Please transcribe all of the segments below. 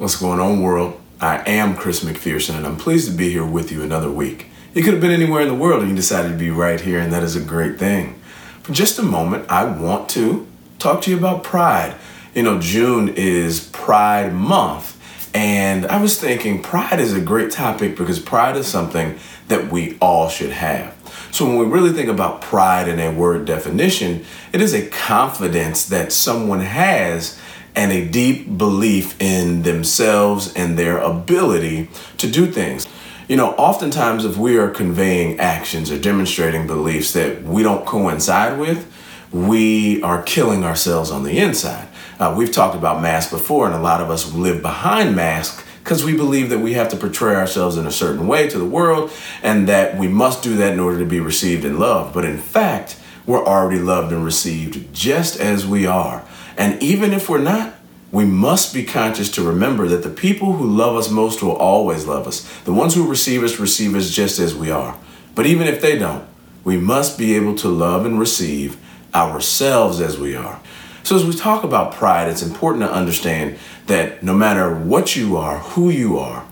What's going on, world? I am Chris McPherson, and I'm pleased to be here with you another week. You could have been anywhere in the world, and you decided to be right here, and that is a great thing. For just a moment, I want to talk to you about pride. You know, June is Pride Month, and I was thinking pride is a great topic because pride is something that we all should have. So, when we really think about pride in a word definition, it is a confidence that someone has and a deep belief in themselves and their ability to do things. You know, oftentimes, if we are conveying actions or demonstrating beliefs that we don't coincide with, we are killing ourselves on the inside. Uh, we've talked about masks before, and a lot of us live behind masks because we believe that we have to portray ourselves in a certain way to the world and that we must do that in order to be received and loved. But in fact, we're already loved and received just as we are. And even if we're not, we must be conscious to remember that the people who love us most will always love us. The ones who receive us receive us just as we are. But even if they don't, we must be able to love and receive ourselves as we are. So, as we talk about pride, it's important to understand that no matter what you are, who you are,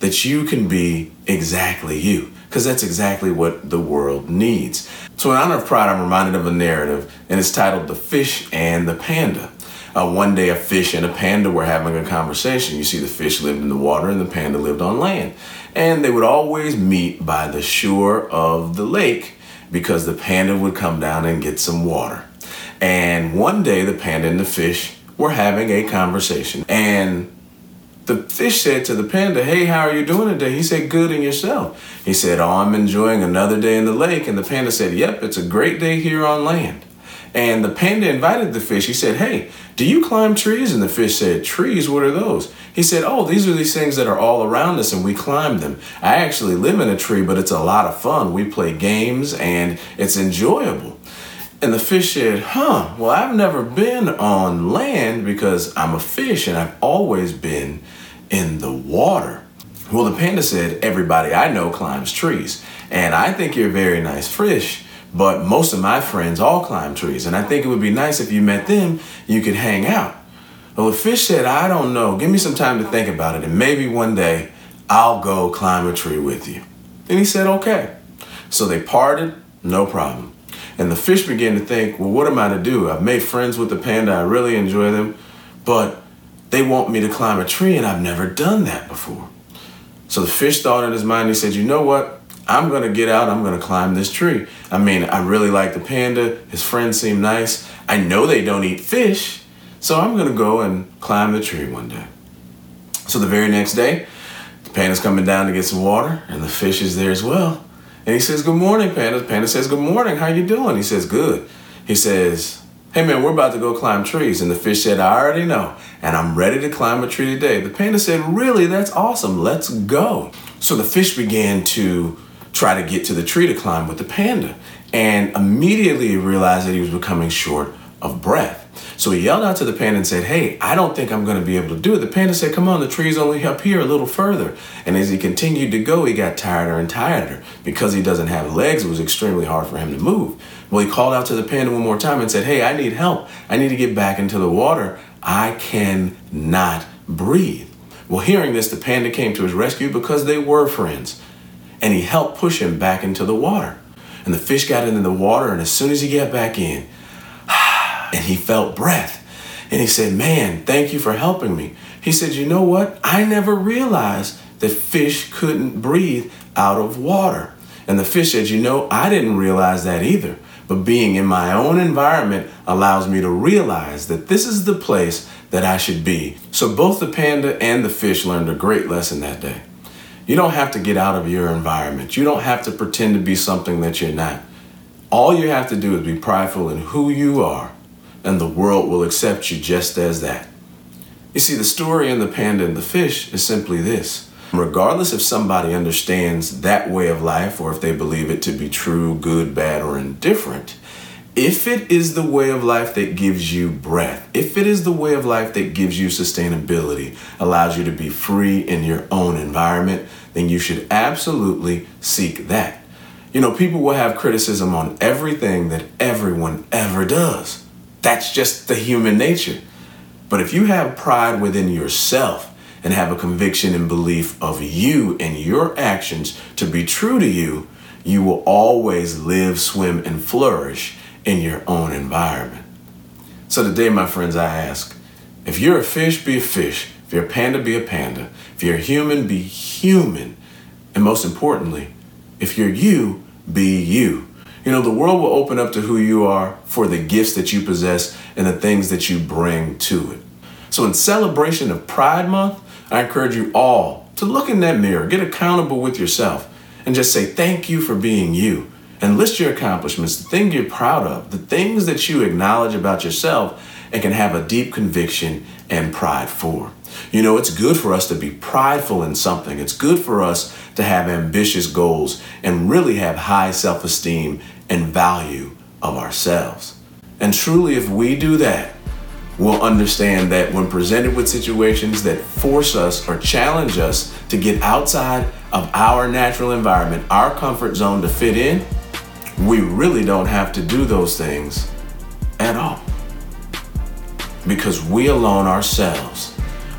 that you can be exactly you, because that's exactly what the world needs. So, in honor of pride, I'm reminded of a narrative, and it's titled The Fish and the Panda. Uh, one day, a fish and a panda were having a conversation. You see, the fish lived in the water and the panda lived on land. And they would always meet by the shore of the lake because the panda would come down and get some water. And one day, the panda and the fish were having a conversation. And the fish said to the panda, Hey, how are you doing today? He said, Good and yourself. He said, Oh, I'm enjoying another day in the lake. And the panda said, Yep, it's a great day here on land. And the panda invited the fish. He said, Hey, do you climb trees? And the fish said, Trees, what are those? He said, Oh, these are these things that are all around us and we climb them. I actually live in a tree, but it's a lot of fun. We play games and it's enjoyable. And the fish said, Huh, well, I've never been on land because I'm a fish and I've always been in the water. Well, the panda said, Everybody I know climbs trees. And I think you're a very nice fish. But most of my friends all climb trees, and I think it would be nice if you met them, you could hang out. Well, the fish said, I don't know. Give me some time to think about it, and maybe one day I'll go climb a tree with you. And he said, okay. So they parted, no problem. And the fish began to think, well, what am I to do? I've made friends with the panda, I really enjoy them, but they want me to climb a tree, and I've never done that before. So the fish thought in his mind, he said, you know what? I'm going to get out. I'm going to climb this tree. I mean, I really like the panda. His friends seem nice. I know they don't eat fish. So I'm going to go and climb the tree one day. So the very next day, the panda's coming down to get some water, and the fish is there as well. And he says, Good morning, Panda. Panda says, Good morning. How you doing? He says, Good. He says, Hey man, we're about to go climb trees. And the fish said, I already know. And I'm ready to climb a tree today. The panda said, Really? That's awesome. Let's go. So the fish began to try to get to the tree to climb with the panda. And immediately realized that he was becoming short of breath. So he yelled out to the panda and said, Hey, I don't think I'm going to be able to do it. The panda said, Come on, the tree's only up here a little further. And as he continued to go, he got tireder and tireder. Because he doesn't have legs, it was extremely hard for him to move. Well, he called out to the panda one more time and said, Hey, I need help. I need to get back into the water. I cannot breathe. Well, hearing this, the panda came to his rescue because they were friends and he helped push him back into the water. And the fish got into the water, and as soon as he got back in, and he felt breath. And he said, Man, thank you for helping me. He said, You know what? I never realized that fish couldn't breathe out of water. And the fish said, You know, I didn't realize that either. But being in my own environment allows me to realize that this is the place that I should be. So both the panda and the fish learned a great lesson that day. You don't have to get out of your environment. You don't have to pretend to be something that you're not. All you have to do is be prideful in who you are, and the world will accept you just as that. You see, the story in the panda and the fish is simply this. Regardless if somebody understands that way of life or if they believe it to be true, good, bad, or indifferent, if it is the way of life that gives you breath, if it is the way of life that gives you sustainability, allows you to be free in your own environment, then you should absolutely seek that. You know, people will have criticism on everything that everyone ever does. That's just the human nature. But if you have pride within yourself and have a conviction and belief of you and your actions to be true to you, you will always live, swim, and flourish in your own environment. So today, my friends, I ask if you're a fish, be a fish. If you're a panda, be a panda. If you're a human, be human. And most importantly, if you're you, be you. You know, the world will open up to who you are for the gifts that you possess and the things that you bring to it. So, in celebration of Pride Month, I encourage you all to look in that mirror, get accountable with yourself, and just say thank you for being you. And list your accomplishments, the thing you're proud of, the things that you acknowledge about yourself and can have a deep conviction and pride for. You know, it's good for us to be prideful in something. It's good for us to have ambitious goals and really have high self esteem and value of ourselves. And truly, if we do that, we'll understand that when presented with situations that force us or challenge us to get outside of our natural environment, our comfort zone to fit in, we really don't have to do those things at all. Because we alone ourselves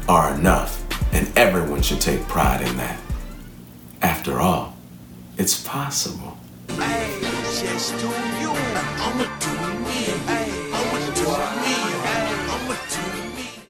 are enough, and everyone should take pride in that. After all, it's possible. Hey, just do you. I'ma.